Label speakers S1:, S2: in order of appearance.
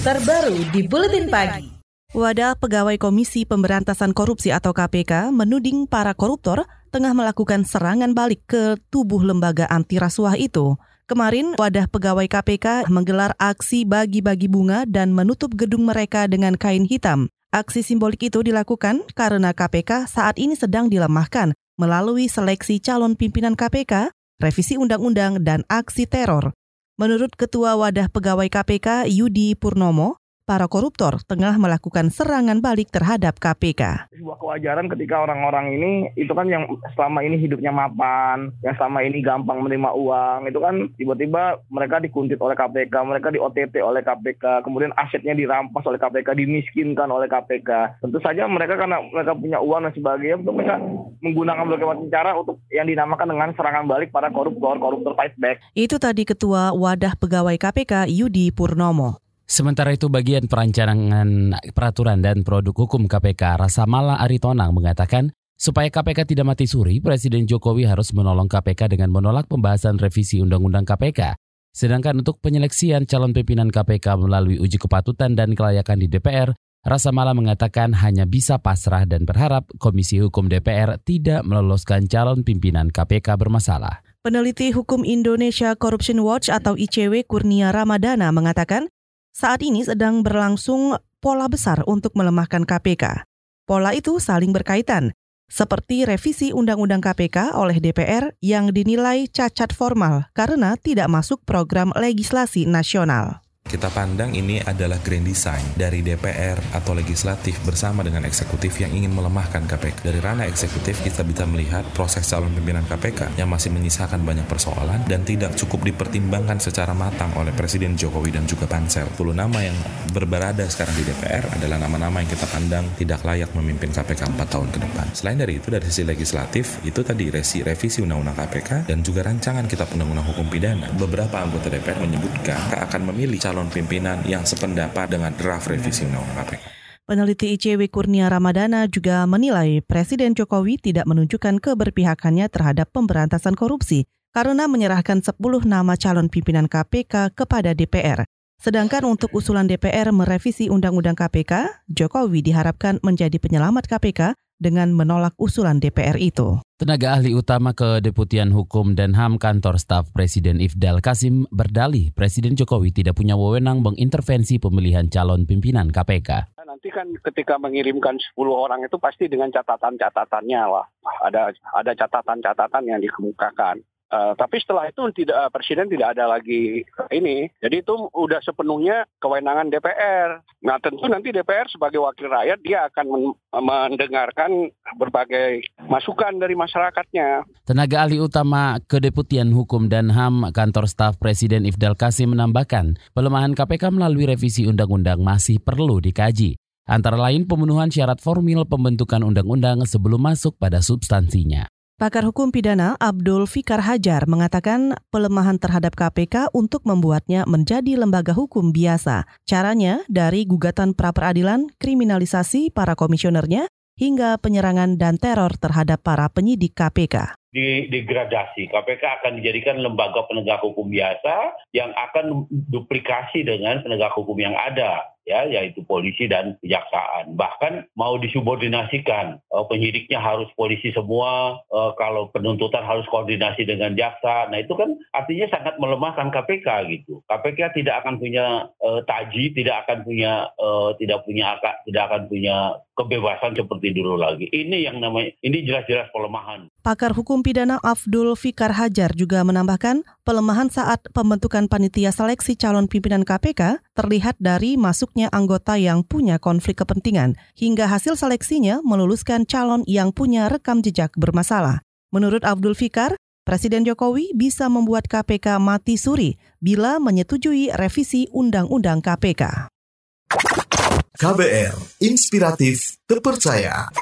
S1: terbaru di Buletin Pagi.
S2: Wadah Pegawai Komisi Pemberantasan Korupsi atau KPK menuding para koruptor tengah melakukan serangan balik ke tubuh lembaga anti rasuah itu. Kemarin, wadah pegawai KPK menggelar aksi bagi-bagi bunga dan menutup gedung mereka dengan kain hitam. Aksi simbolik itu dilakukan karena KPK saat ini sedang dilemahkan melalui seleksi calon pimpinan KPK, revisi undang-undang, dan aksi teror. Menurut Ketua Wadah Pegawai KPK Yudi Purnomo, para koruptor tengah melakukan serangan balik terhadap KPK.
S3: Sebuah kewajaran ketika orang-orang ini itu kan yang selama ini hidupnya mapan, yang selama ini gampang menerima uang, itu kan tiba-tiba mereka dikuntit oleh KPK, mereka di OTT oleh KPK, kemudian asetnya dirampas oleh KPK, dimiskinkan oleh KPK. Tentu saja mereka karena mereka punya uang dan sebagainya, untuk mereka menggunakan berbagai macam cara untuk yang dinamakan dengan serangan balik para koruptor, koruptor fight back.
S2: Itu tadi Ketua Wadah Pegawai KPK Yudi Purnomo.
S4: Sementara itu bagian perancangan peraturan dan produk hukum KPK Rasamala Aritonang mengatakan supaya KPK tidak mati suri, Presiden Jokowi harus menolong KPK dengan menolak pembahasan revisi Undang-Undang KPK. Sedangkan untuk penyeleksian calon pimpinan KPK melalui uji kepatutan dan kelayakan di DPR, Rasa Mala mengatakan hanya bisa pasrah dan berharap Komisi Hukum DPR tidak meloloskan calon pimpinan KPK bermasalah.
S2: Peneliti Hukum Indonesia Corruption Watch atau ICW Kurnia Ramadana mengatakan, saat ini sedang berlangsung pola besar untuk melemahkan KPK. Pola itu saling berkaitan, seperti revisi Undang-Undang KPK oleh DPR yang dinilai cacat formal karena tidak masuk program legislasi nasional.
S5: Kita pandang ini adalah grand design dari DPR atau legislatif bersama dengan eksekutif yang ingin melemahkan KPK. Dari ranah eksekutif kita bisa melihat proses calon pimpinan KPK yang masih menyisakan banyak persoalan dan tidak cukup dipertimbangkan secara matang oleh Presiden Jokowi dan juga Pansel. 10 nama yang berberada sekarang di DPR adalah nama-nama yang kita pandang tidak layak memimpin KPK 4 tahun ke depan. Selain dari itu dari sisi legislatif itu tadi resi revisi Undang-Undang KPK dan juga rancangan Kitab Undang-Undang Hukum Pidana. Beberapa anggota DPR menyebutkan akan memilih calon calon pimpinan yang sependapat dengan draft revisi Undang-Undang KPK.
S2: Peneliti ICW Kurnia Ramadana juga menilai Presiden Jokowi tidak menunjukkan keberpihakannya terhadap pemberantasan korupsi karena menyerahkan 10 nama calon pimpinan KPK kepada DPR. Sedangkan untuk usulan DPR merevisi Undang-Undang KPK, Jokowi diharapkan menjadi penyelamat KPK dengan menolak usulan DPR itu.
S4: Tenaga ahli utama Kedeputian Hukum dan HAM Kantor Staf Presiden Ifdal Kasim berdalih Presiden Jokowi tidak punya wewenang mengintervensi pemilihan calon pimpinan KPK.
S6: Nanti kan ketika mengirimkan 10 orang itu pasti dengan catatan-catatannya lah. Ada ada catatan-catatan yang dikemukakan. Uh, tapi setelah itu tidak presiden tidak ada lagi ini. Jadi itu udah sepenuhnya kewenangan DPR. Nah tentu nanti DPR sebagai wakil rakyat dia akan men mendengarkan berbagai masukan dari masyarakatnya.
S4: Tenaga ahli utama Kedeputian Hukum dan HAM Kantor Staf Presiden Ifdal Kasim menambahkan, pelemahan KPK melalui revisi undang-undang masih perlu dikaji. Antara lain pemenuhan syarat formil pembentukan undang-undang sebelum masuk pada substansinya.
S2: Pakar hukum pidana Abdul Fikar Hajar mengatakan pelemahan terhadap KPK untuk membuatnya menjadi lembaga hukum biasa. Caranya dari gugatan pra-peradilan, kriminalisasi para komisionernya, hingga penyerangan dan teror terhadap para penyidik KPK
S7: di degradasi. KPK akan dijadikan lembaga penegak hukum biasa yang akan duplikasi dengan penegak hukum yang ada ya yaitu polisi dan kejaksaan. Bahkan mau disubordinasikan uh, penyidiknya harus polisi semua uh, kalau penuntutan harus koordinasi dengan jaksa. Nah itu kan artinya sangat melemahkan KPK gitu. KPK tidak akan punya uh, taji tidak akan punya uh, tidak punya tidak akan punya kebebasan seperti dulu lagi. Ini yang namanya ini jelas-jelas pelemahan.
S2: Pakar hukum pidana Abdul Fikar Hajar juga menambahkan pelemahan saat pembentukan panitia seleksi calon pimpinan KPK terlihat dari masuknya anggota yang punya konflik kepentingan hingga hasil seleksinya meluluskan calon yang punya rekam jejak bermasalah. Menurut Abdul Fikar, Presiden Jokowi bisa membuat KPK mati suri bila menyetujui revisi Undang-Undang KPK.
S8: KBR, inspiratif, terpercaya.